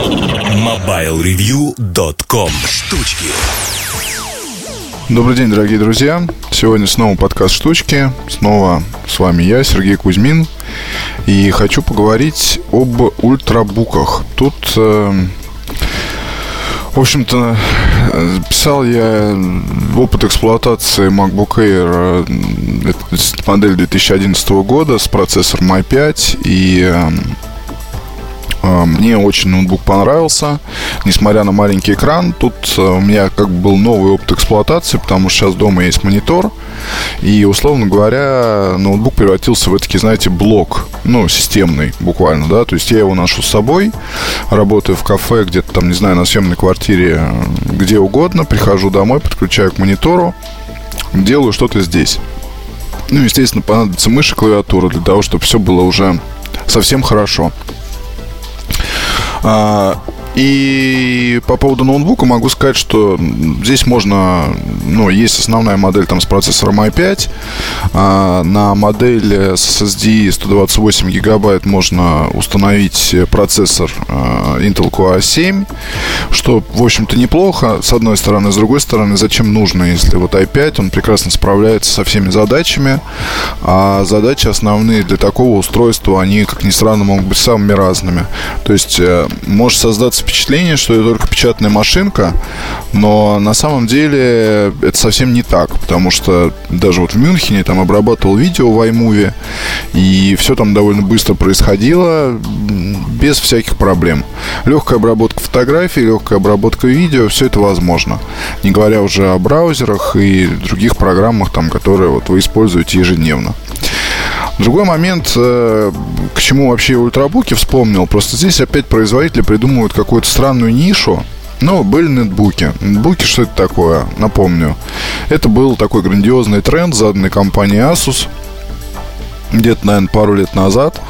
MobileReview.com Штучки Добрый день, дорогие друзья. Сегодня снова подкаст «Штучки». Снова с вами я, Сергей Кузьмин. И хочу поговорить об ультрабуках. Тут, э, в общем-то, писал я опыт эксплуатации MacBook Air. э, Это модель 2011 года с процессором i5. И э, э, мне очень ноутбук понравился, несмотря на маленький экран. Тут э, у меня как бы был новый опыт эксплуатации, потому что сейчас дома есть монитор. И, условно говоря, ноутбук превратился в таки, знаете, блок, ну, системный буквально, да. То есть я его ношу с собой, работаю в кафе, где-то там, не знаю, на съемной квартире, э, где угодно, прихожу домой, подключаю к монитору, делаю что-то здесь. Ну, естественно, понадобится мышь и клавиатура для того, чтобы все было уже совсем хорошо. А, и по поводу ноутбука могу сказать, что здесь можно, ну, есть основная модель там с процессором i5, а на модель с SSD 128 гигабайт можно установить процессор а, Intel Core i7, что, в общем-то, неплохо, с одной стороны, с другой стороны, зачем нужно, если вот i5, он прекрасно справляется со всеми задачами, а задачи основные для такого устройства, они, как ни странно, могут быть самыми разными. То есть, э, может создаться впечатление, что это только печатная машинка, но на самом деле это совсем не так, потому что даже вот в Мюнхене там обрабатывал видео в iMovie, и все там довольно быстро происходило, без всяких проблем. Легкая обработка фотографий, легкая обработка видео, все это возможно. Не говоря уже о браузерах и других программах, там, которые вот вы используете ежедневно. Другой момент, э, к чему вообще ультрабуки вспомнил, просто здесь опять производители придумывают какую-то странную нишу, ну, были нетбуки. Нетбуки, что это такое? Напомню. Это был такой грандиозный тренд, заданный компанией Asus где-то, наверное, пару лет назад,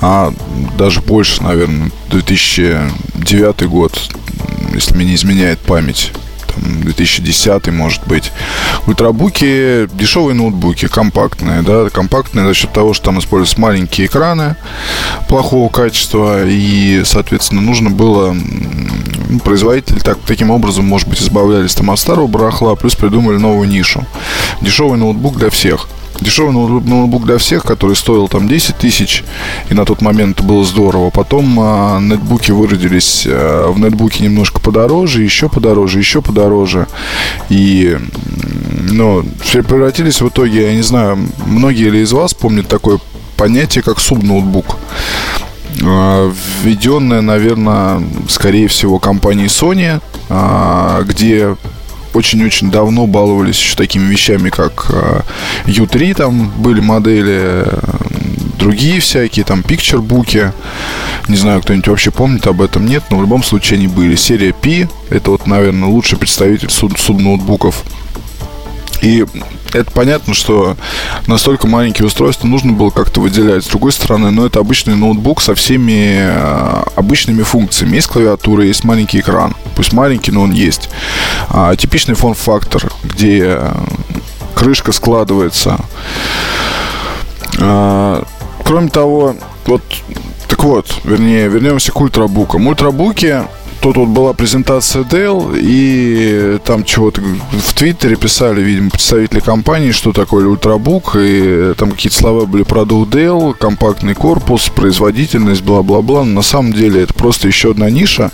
а даже больше, наверное, 2009 год, если мне не изменяет память. Там 2010 может быть. Ультрабуки, дешевые ноутбуки, компактные, да, компактные за счет того, что там используются маленькие экраны плохого качества, и, соответственно, нужно было ну, производители так, таким образом, может быть, избавлялись там от старого барахла, плюс придумали новую нишу. Дешевый ноутбук для всех – дешевый ноутбук для всех, который стоил там 10 тысяч, и на тот момент это было здорово. Потом а, нетбуки выродились а, в нетбуке немножко подороже, еще подороже, еще подороже. И ну, превратились в итоге, я не знаю, многие ли из вас помнят такое понятие, как субноутбук введенная, наверное, скорее всего, компанией Sony, где очень-очень давно баловались еще такими вещами, как U3, там были модели, другие всякие, там, пикчербуки. Не знаю, кто-нибудь вообще помнит об этом, нет, но в любом случае они были. Серия P, это вот, наверное, лучший представитель суб- субноутбуков. И это понятно, что настолько маленькие устройства нужно было как-то выделять. С другой стороны, ну, это обычный ноутбук со всеми э, обычными функциями. Есть клавиатура, есть маленький экран. Пусть маленький, но он есть. А, типичный форм-фактор, где крышка складывается. А, кроме того, вот, так вот, вернее, вернемся к ультрабукам. Ультрабуки тут вот была презентация Dell, и там чего-то в Твиттере писали, видимо, представители компании, что такое ультрабук, и там какие-то слова были про Dell, компактный корпус, производительность, бла-бла-бла. Но на самом деле это просто еще одна ниша,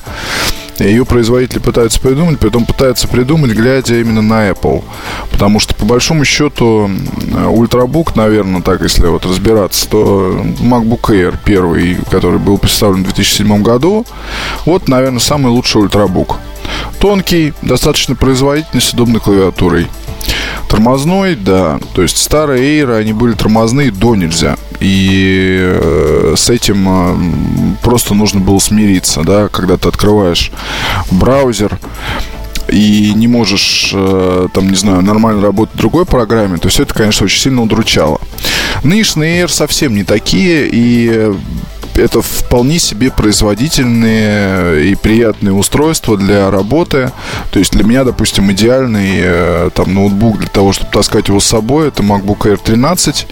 ее производители пытаются придумать, потом пытаются придумать, глядя именно на Apple. Потому что, по большому счету, ультрабук, наверное, так, если вот разбираться, то MacBook Air первый, который был представлен в 2007 году, вот, наверное, самый лучший ультрабук. Тонкий, достаточно производительный, с удобной клавиатурой. Тормозной, да. То есть старые Air, они были тормозные до нельзя. И э, с этим э, просто нужно было смириться, да, когда ты открываешь браузер и не можешь, э, там, не знаю, нормально работать в другой программе, то все это, конечно, очень сильно удручало. Нынешние Air совсем не такие, и это вполне себе производительные и приятные устройства для работы. То есть для меня, допустим, идеальный э, там ноутбук для того, чтобы таскать его с собой, это MacBook Air 13.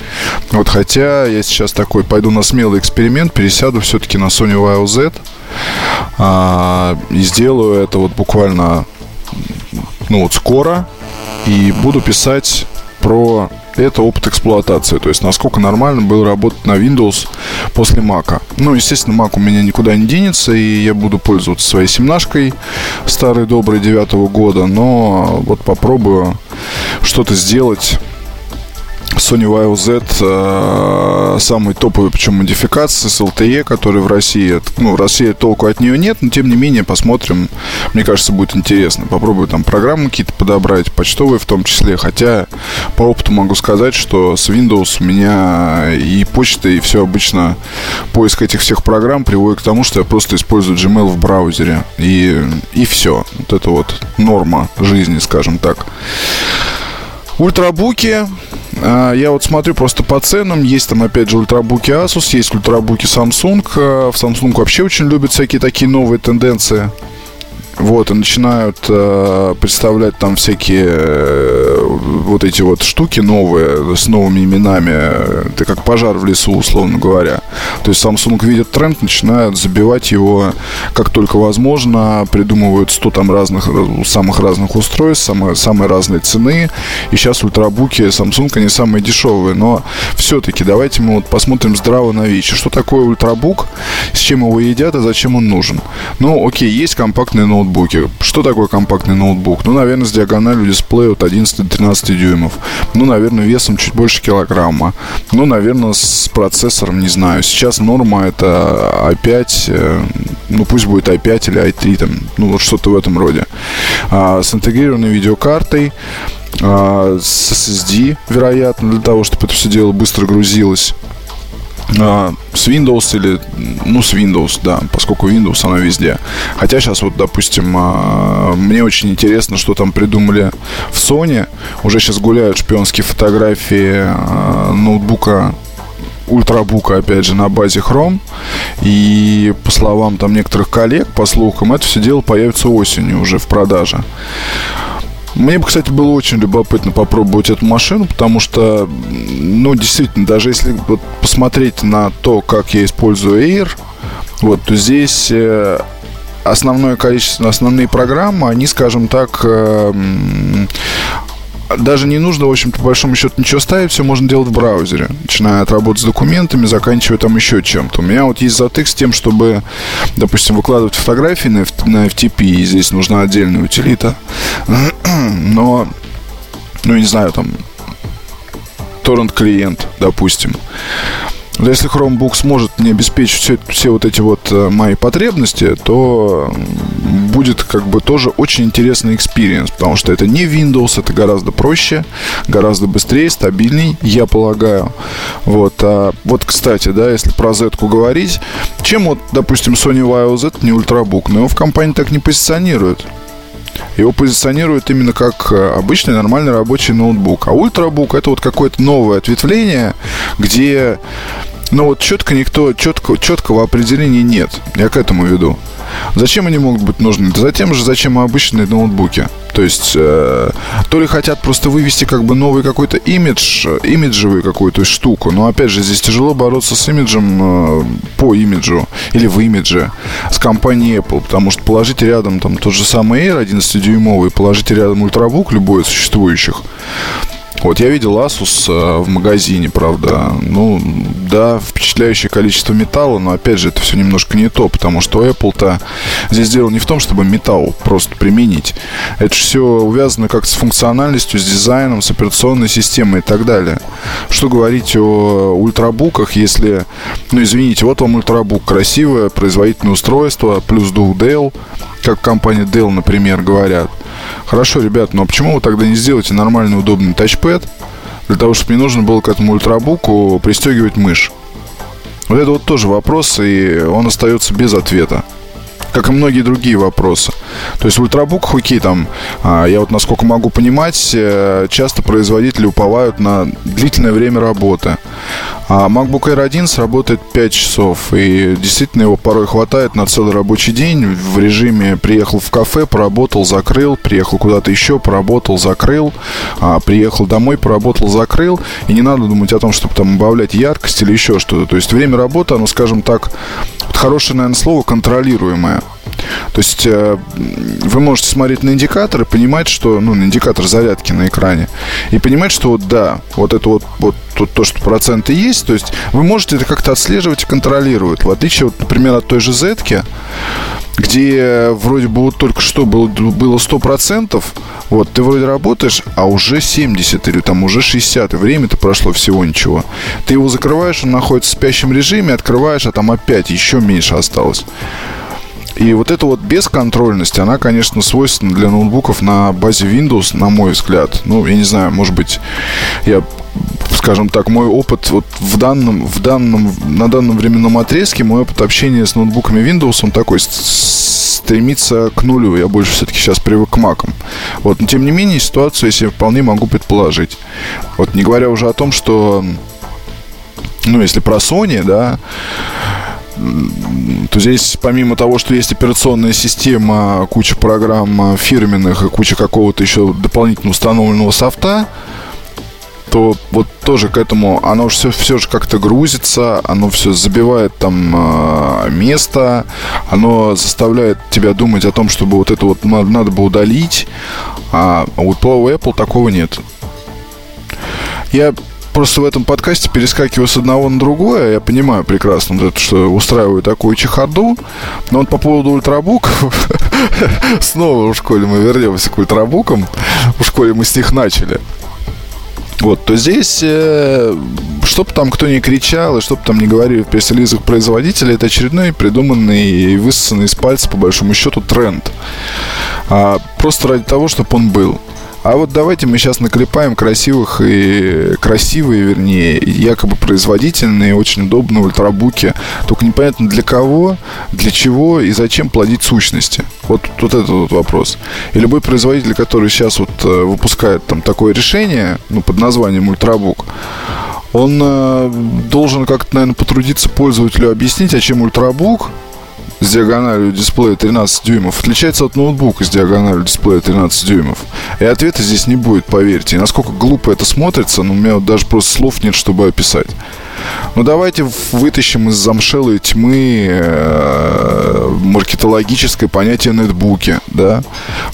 Вот, хотя я сейчас такой пойду на смелый эксперимент, пересяду все-таки на Sony Vaio Z а, и сделаю это вот буквально ну вот скоро и буду писать про это опыт эксплуатации. То есть, насколько нормально было работать на Windows после Mac. Ну, естественно, Mac у меня никуда не денется, и я буду пользоваться своей семнашкой старой доброй девятого года. Но вот попробую что-то сделать Sony Vaio Z э, самый топовый, причем модификации с LTE, который в России, ну, в России толку от нее нет, но тем не менее посмотрим, мне кажется, будет интересно. Попробую там программы какие-то подобрать, почтовые в том числе, хотя по опыту могу сказать, что с Windows у меня и почта, и все обычно поиск этих всех программ приводит к тому, что я просто использую Gmail в браузере, и, и все. Вот это вот норма жизни, скажем так. Ультрабуки а, я вот смотрю просто по ценам. Есть там, опять же, ультрабуки Asus, есть ультрабуки Samsung. А, в Samsung вообще очень любят всякие такие новые тенденции. Вот, и начинают э, представлять там всякие э, вот эти вот штуки новые, с новыми именами. Это как пожар в лесу, условно говоря. То есть Samsung видит тренд, начинают забивать его как только возможно, придумывают 100 там разных, самых разных устройств, самые, самые разные цены. И сейчас ультрабуки Samsung, они самые дешевые. Но все-таки давайте мы вот посмотрим здраво на вещи. Что такое ультрабук, с чем его едят и зачем он нужен? Ну, окей, есть компактный ноутбук ноутбуке. Что такое компактный ноутбук? Ну, наверное, с диагональю дисплея от 11 до 13 дюймов. Ну, наверное, весом чуть больше килограмма. Ну, наверное, с процессором, не знаю. Сейчас норма это i5, э, ну, пусть будет i5 или i3, там, ну, вот что-то в этом роде. А, с интегрированной видеокартой, а, с SSD, вероятно, для того, чтобы это все дело быстро грузилось с Windows или, ну, с Windows, да, поскольку Windows, она везде. Хотя сейчас вот, допустим, а, мне очень интересно, что там придумали в Sony. Уже сейчас гуляют шпионские фотографии а, ноутбука ультрабука, опять же, на базе Chrome. И по словам там некоторых коллег, по слухам, это все дело появится осенью уже в продаже. Мне бы, кстати, было очень любопытно попробовать эту машину, потому что, ну, действительно, даже если вот посмотреть на то, как я использую Air, вот, то здесь э, основное количество, основные программы, они, скажем так, э, даже не нужно, в общем-то, по большому счету ничего ставить, все можно делать в браузере, начиная от работы с документами, заканчивая там еще чем-то. У меня вот есть затык с тем, чтобы, допустим, выкладывать фотографии на, на FTP, и здесь нужна отдельная утилита. Но, ну, не знаю, там, торрент-клиент, допустим. Если Chromebook сможет не обеспечить все, все вот эти вот э, мои потребности, то будет как бы тоже очень интересный experience, потому что это не Windows, это гораздо проще, гораздо быстрее, стабильней, я полагаю. Вот, а, вот кстати, да, если про Z говорить, чем вот, допустим, Sony Vaio Z не ультрабук, но его в компании так не позиционируют. Его позиционируют именно как э, обычный нормальный рабочий ноутбук. А ультрабук это вот какое-то новое ответвление, где ну вот четко никто, четко, четкого определения нет. Я к этому веду. Зачем они могут быть нужны? Да затем же, зачем обычные ноутбуки. То есть, э, то ли хотят просто вывести как бы новый какой-то имидж, имиджевую какую-то штуку. Но опять же, здесь тяжело бороться с имиджем э, по имиджу или в имидже с компанией Apple. Потому что положите рядом там тот же самый Air 11-дюймовый, положите рядом ультрабук любой из существующих. Вот я видел Asus э, в магазине, правда. Ну, да, впечатляющее количество металла, но опять же, это все немножко не то, потому что Apple-то здесь дело не в том, чтобы металл просто применить. Это все увязано как-то с функциональностью, с дизайном, с операционной системой и так далее. Что говорить о ультрабуках, если, ну, извините, вот вам ультрабук, красивое производительное устройство, плюс дух Dell, как компания Dell, например, говорят. Хорошо, ребят, но почему вы тогда не сделаете нормальный удобный тачпэд для того, чтобы не нужно было к этому ультрабуку пристегивать мышь? Вот это вот тоже вопрос, и он остается без ответа. как и многие другие вопросы. То есть в ультрабуках, окей, там, а, я вот насколько могу понимать, э, часто производители уповают на длительное время работы. А MacBook Air 11 работает 5 часов, и действительно его порой хватает на целый рабочий день в режиме приехал в кафе, поработал, закрыл, приехал куда-то еще, поработал, закрыл, а, приехал домой, поработал, закрыл, и не надо думать о том, чтобы там убавлять яркость или еще что-то. То есть время работы, оно, скажем так, вот хорошее, наверное, слово, контролируемое. То есть э, вы можете смотреть на индикатор и понимать, что, ну, на индикатор зарядки на экране, и понимать, что вот да, вот это вот, вот то, то, что проценты есть, то есть вы можете это как-то отслеживать и контролировать. В отличие, вот, например, от той же Z, где вроде бы вот только что было, было 100%, вот, ты вроде работаешь, а уже 70 или там уже 60, и время-то прошло всего ничего. Ты его закрываешь, он находится в спящем режиме, открываешь, а там опять еще меньше осталось. И вот эта вот бесконтрольность, она, конечно, свойственна для ноутбуков на базе Windows, на мой взгляд. Ну, я не знаю, может быть, я скажем так, мой опыт вот в данном, в данном, на данном временном отрезке, мой опыт общения с ноутбуками Windows, он такой стремится к нулю. Я больше все-таки сейчас привык к макам. Вот, но тем не менее, ситуацию я вполне могу предположить. Вот, не говоря уже о том, что, ну, если про Sony, да, то здесь помимо того, что есть операционная система, куча программ фирменных и куча какого-то еще дополнительно установленного софта, то вот тоже к этому оно все, все же как-то грузится, оно все забивает там э, место, оно заставляет тебя думать о том, чтобы вот это вот надо, надо бы удалить, а у Apple такого нет. Я просто в этом подкасте перескакиваю с одного на другое. Я понимаю прекрасно, что устраиваю такую чехарду. Но вот по поводу ультрабуков, снова в школе мы вернемся к ультрабукам. В школе мы с них начали. Вот, то здесь, э, чтоб там кто ни кричал, и чтоб там не говорили в пресс-релизах производителя, это очередной придуманный и высосанный из пальца, по большому счету, тренд. А, просто ради того, чтобы он был. А вот давайте мы сейчас наклепаем красивых и красивые, вернее, якобы производительные, очень удобные ультрабуки. Только непонятно для кого, для чего и зачем плодить сущности. Вот, вот этот вот вопрос. И любой производитель, который сейчас вот э, выпускает там такое решение, ну, под названием ультрабук, он э, должен как-то, наверное, потрудиться пользователю объяснить, а чем ультрабук, с диагональю дисплея 13 дюймов отличается от ноутбука с диагональю дисплея 13 дюймов? И ответа здесь не будет, поверьте. И насколько глупо это смотрится, ну, у меня вот даже просто слов нет, чтобы описать. Ну, давайте вытащим из замшелой тьмы э, маркетологическое понятие нетбуки, да?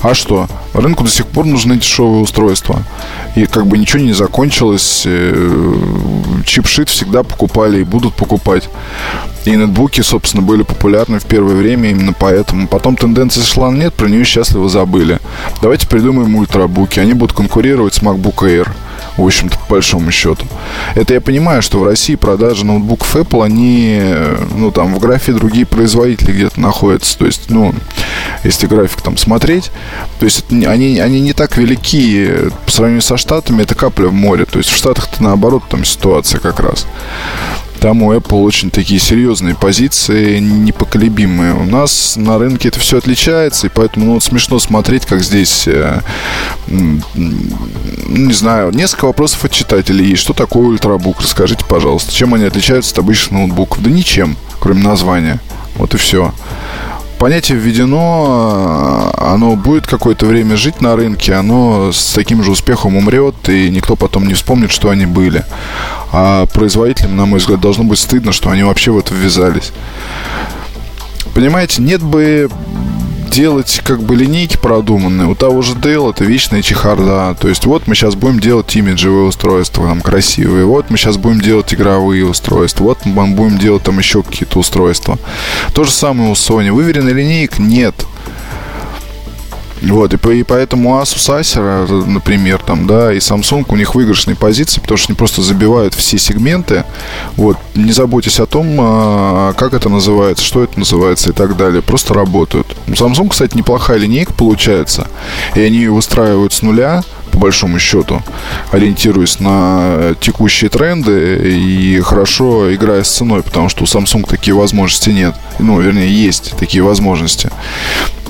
А что? Рынку до сих пор нужны дешевые устройства. И как бы ничего не закончилось. Э, чипшит всегда покупали и будут покупать. И нетбуки, собственно, были популярны в первое время именно поэтому. Потом тенденция на нет, про нее счастливо забыли. Давайте придумаем ультрабуки. Они будут конкурировать с MacBook Air в общем-то, по большому счету. Это я понимаю, что в России продажи ноутбуков Apple, они, ну, там, в графе другие производители где-то находятся. То есть, ну, если график там смотреть, то есть они, они не так велики по сравнению со Штатами, это капля в море. То есть в Штатах-то наоборот там ситуация как раз. Там у Apple очень такие серьезные позиции, непоколебимые. У нас на рынке это все отличается, и поэтому ну, вот смешно смотреть, как здесь, э, не знаю, несколько вопросов от читателей есть. Что такое ультрабук? Расскажите, пожалуйста, чем они отличаются от обычных ноутбуков? Да ничем, кроме названия. Вот и все понятие введено, оно будет какое-то время жить на рынке, оно с таким же успехом умрет, и никто потом не вспомнит, что они были. А производителям, на мой взгляд, должно быть стыдно, что они вообще в это ввязались. Понимаете, нет бы делать как бы линейки продуманные. У того же Dell это вечная чехарда. То есть вот мы сейчас будем делать имиджевые устройства, там красивые. Вот мы сейчас будем делать игровые устройства. Вот мы будем делать там еще какие-то устройства. То же самое у Sony. Выверенной линеек нет. Вот, и, и поэтому Asus, Acer, например, там, да, и Samsung, у них выигрышные позиции, потому что они просто забивают все сегменты. Вот, не заботьтесь о том, а, как это называется, что это называется и так далее. Просто работают. У Samsung, кстати, неплохая линейка получается. И они ее выстраивают с нуля, по большому счету, ориентируясь на текущие тренды и хорошо играя с ценой, потому что у Samsung такие возможности нет. Ну, вернее, есть такие возможности.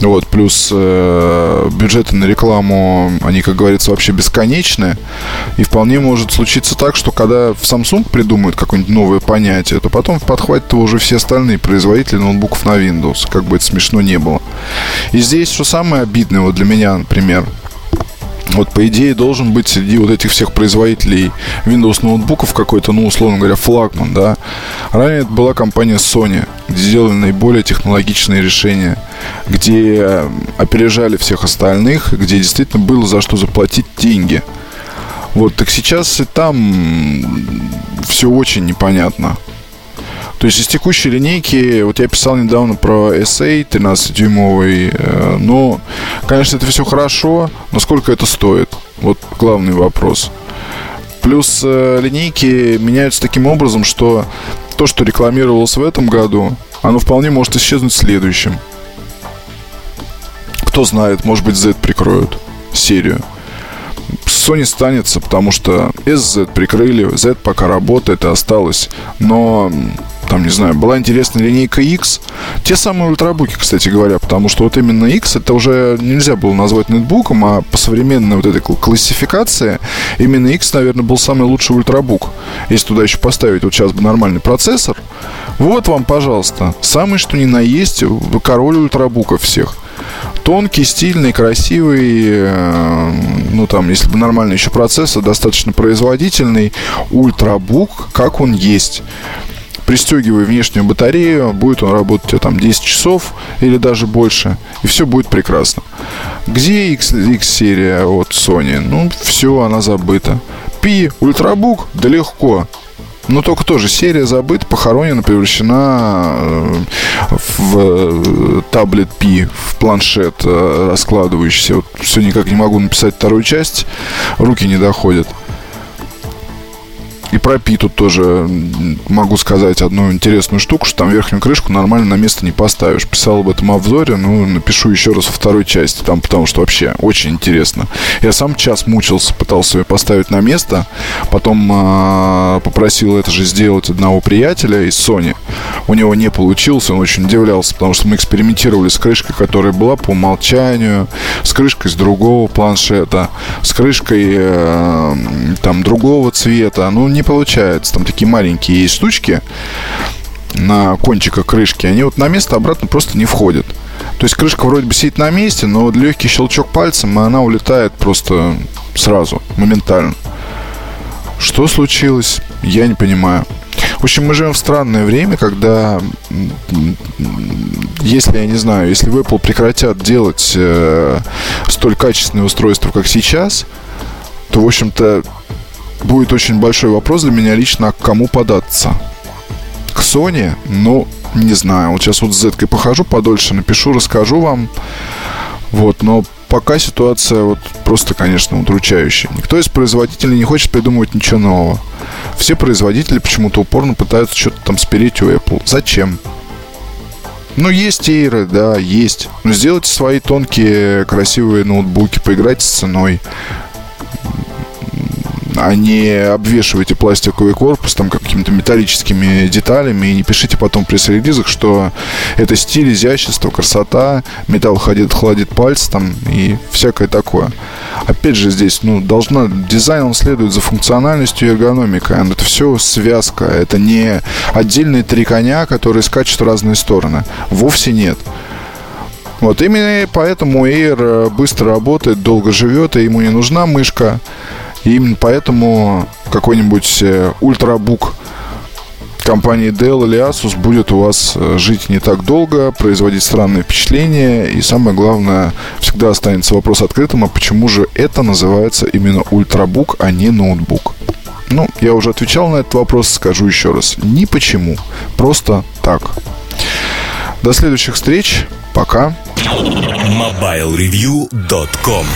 Вот, плюс э, бюджеты на рекламу, они, как говорится, вообще бесконечны. И вполне может случиться так, что когда в Samsung придумают какое-нибудь новое понятие, то потом подхватят его уже все остальные производители ноутбуков на Windows, как бы это смешно не было. И здесь, что самое обидное вот для меня, например, вот, по идее, должен быть среди вот этих всех производителей Windows ноутбуков какой-то, ну, условно говоря, флагман, да. Ранее это была компания Sony, где сделали наиболее технологичные решения, где э, опережали всех остальных, где действительно было за что заплатить деньги. Вот, так сейчас и там все очень непонятно. То есть из текущей линейки, вот я писал недавно про SA 13-дюймовый, э, ну, конечно, это все хорошо, но сколько это стоит? Вот главный вопрос. Плюс э, линейки меняются таким образом, что то, что рекламировалось в этом году, оно вполне может исчезнуть в следующем. Кто знает, может быть, Z прикроют серию. Sony станется, потому что SZ прикрыли, Z пока работает и осталось. Но там, не знаю, была интересная линейка X. Те самые ультрабуки, кстати говоря, потому что вот именно X это уже нельзя было назвать нетбуком, а по современной вот этой классификации именно X, наверное, был самый лучший ультрабук. Если туда еще поставить вот сейчас бы нормальный процессор, вот вам, пожалуйста, самый что ни на есть король ультрабуков всех тонкий, стильный, красивый, э, ну там, если бы нормальный еще процессор, достаточно производительный, ультрабук, как он есть пристегивай внешнюю батарею, будет он работать у тебя там 10 часов или даже больше, и все будет прекрасно. Где X, X серия от Sony? Ну, все, она забыта. P, ультрабук, да легко. Но только тоже серия забыта, похоронена, превращена э, в э, таблет P, в планшет э, раскладывающийся. Вот все никак не могу написать вторую часть, руки не доходят. И про Пи тут тоже могу сказать одну интересную штуку, что там верхнюю крышку нормально на место не поставишь. Писал об этом обзоре, ну, напишу еще раз во второй части, там, потому что вообще очень интересно. Я сам час мучился, пытался ее поставить на место, потом э, попросил это же сделать одного приятеля из Sony. У него не получилось, он очень удивлялся, потому что мы экспериментировали с крышкой, которая была по умолчанию, с крышкой с другого планшета, с крышкой э, там другого цвета. Ну, не получается. Там такие маленькие есть штучки на кончиках крышки. Они вот на место обратно просто не входят. То есть крышка вроде бы сидит на месте, но вот легкий щелчок пальцем, и она улетает просто сразу, моментально. Что случилось? Я не понимаю. В общем, мы живем в странное время, когда, если, я не знаю, если в Apple прекратят делать э, столь качественные устройства, как сейчас, то, в общем-то, будет очень большой вопрос для меня лично, к кому податься. К Sony? Ну, не знаю. Вот сейчас вот с Z похожу подольше, напишу, расскажу вам. Вот, но пока ситуация вот просто, конечно, удручающая. Никто из производителей не хочет придумывать ничего нового. Все производители почему-то упорно пытаются что-то там спереть у Apple. Зачем? Ну, есть эйры, да, есть. Но сделайте свои тонкие, красивые ноутбуки, поиграйте с ценой а не обвешивайте пластиковый корпус там какими-то металлическими деталями и не пишите потом в пресс-релизах, что это стиль, изящество, красота, металл ходит, холодит пальцы там и всякое такое. Опять же здесь, ну, должна, дизайн он следует за функциональностью и эргономикой. Это все связка, это не отдельные три коня, которые скачут в разные стороны. Вовсе нет. Вот именно поэтому Air быстро работает, долго живет, и ему не нужна мышка. И именно поэтому какой-нибудь э, ультрабук компании Dell или Asus будет у вас э, жить не так долго, производить странные впечатления. И самое главное, всегда останется вопрос открытым, а почему же это называется именно ультрабук, а не ноутбук? Ну, я уже отвечал на этот вопрос, скажу еще раз. Ни почему, просто так. До следующих встреч. Пока. MobileReview.com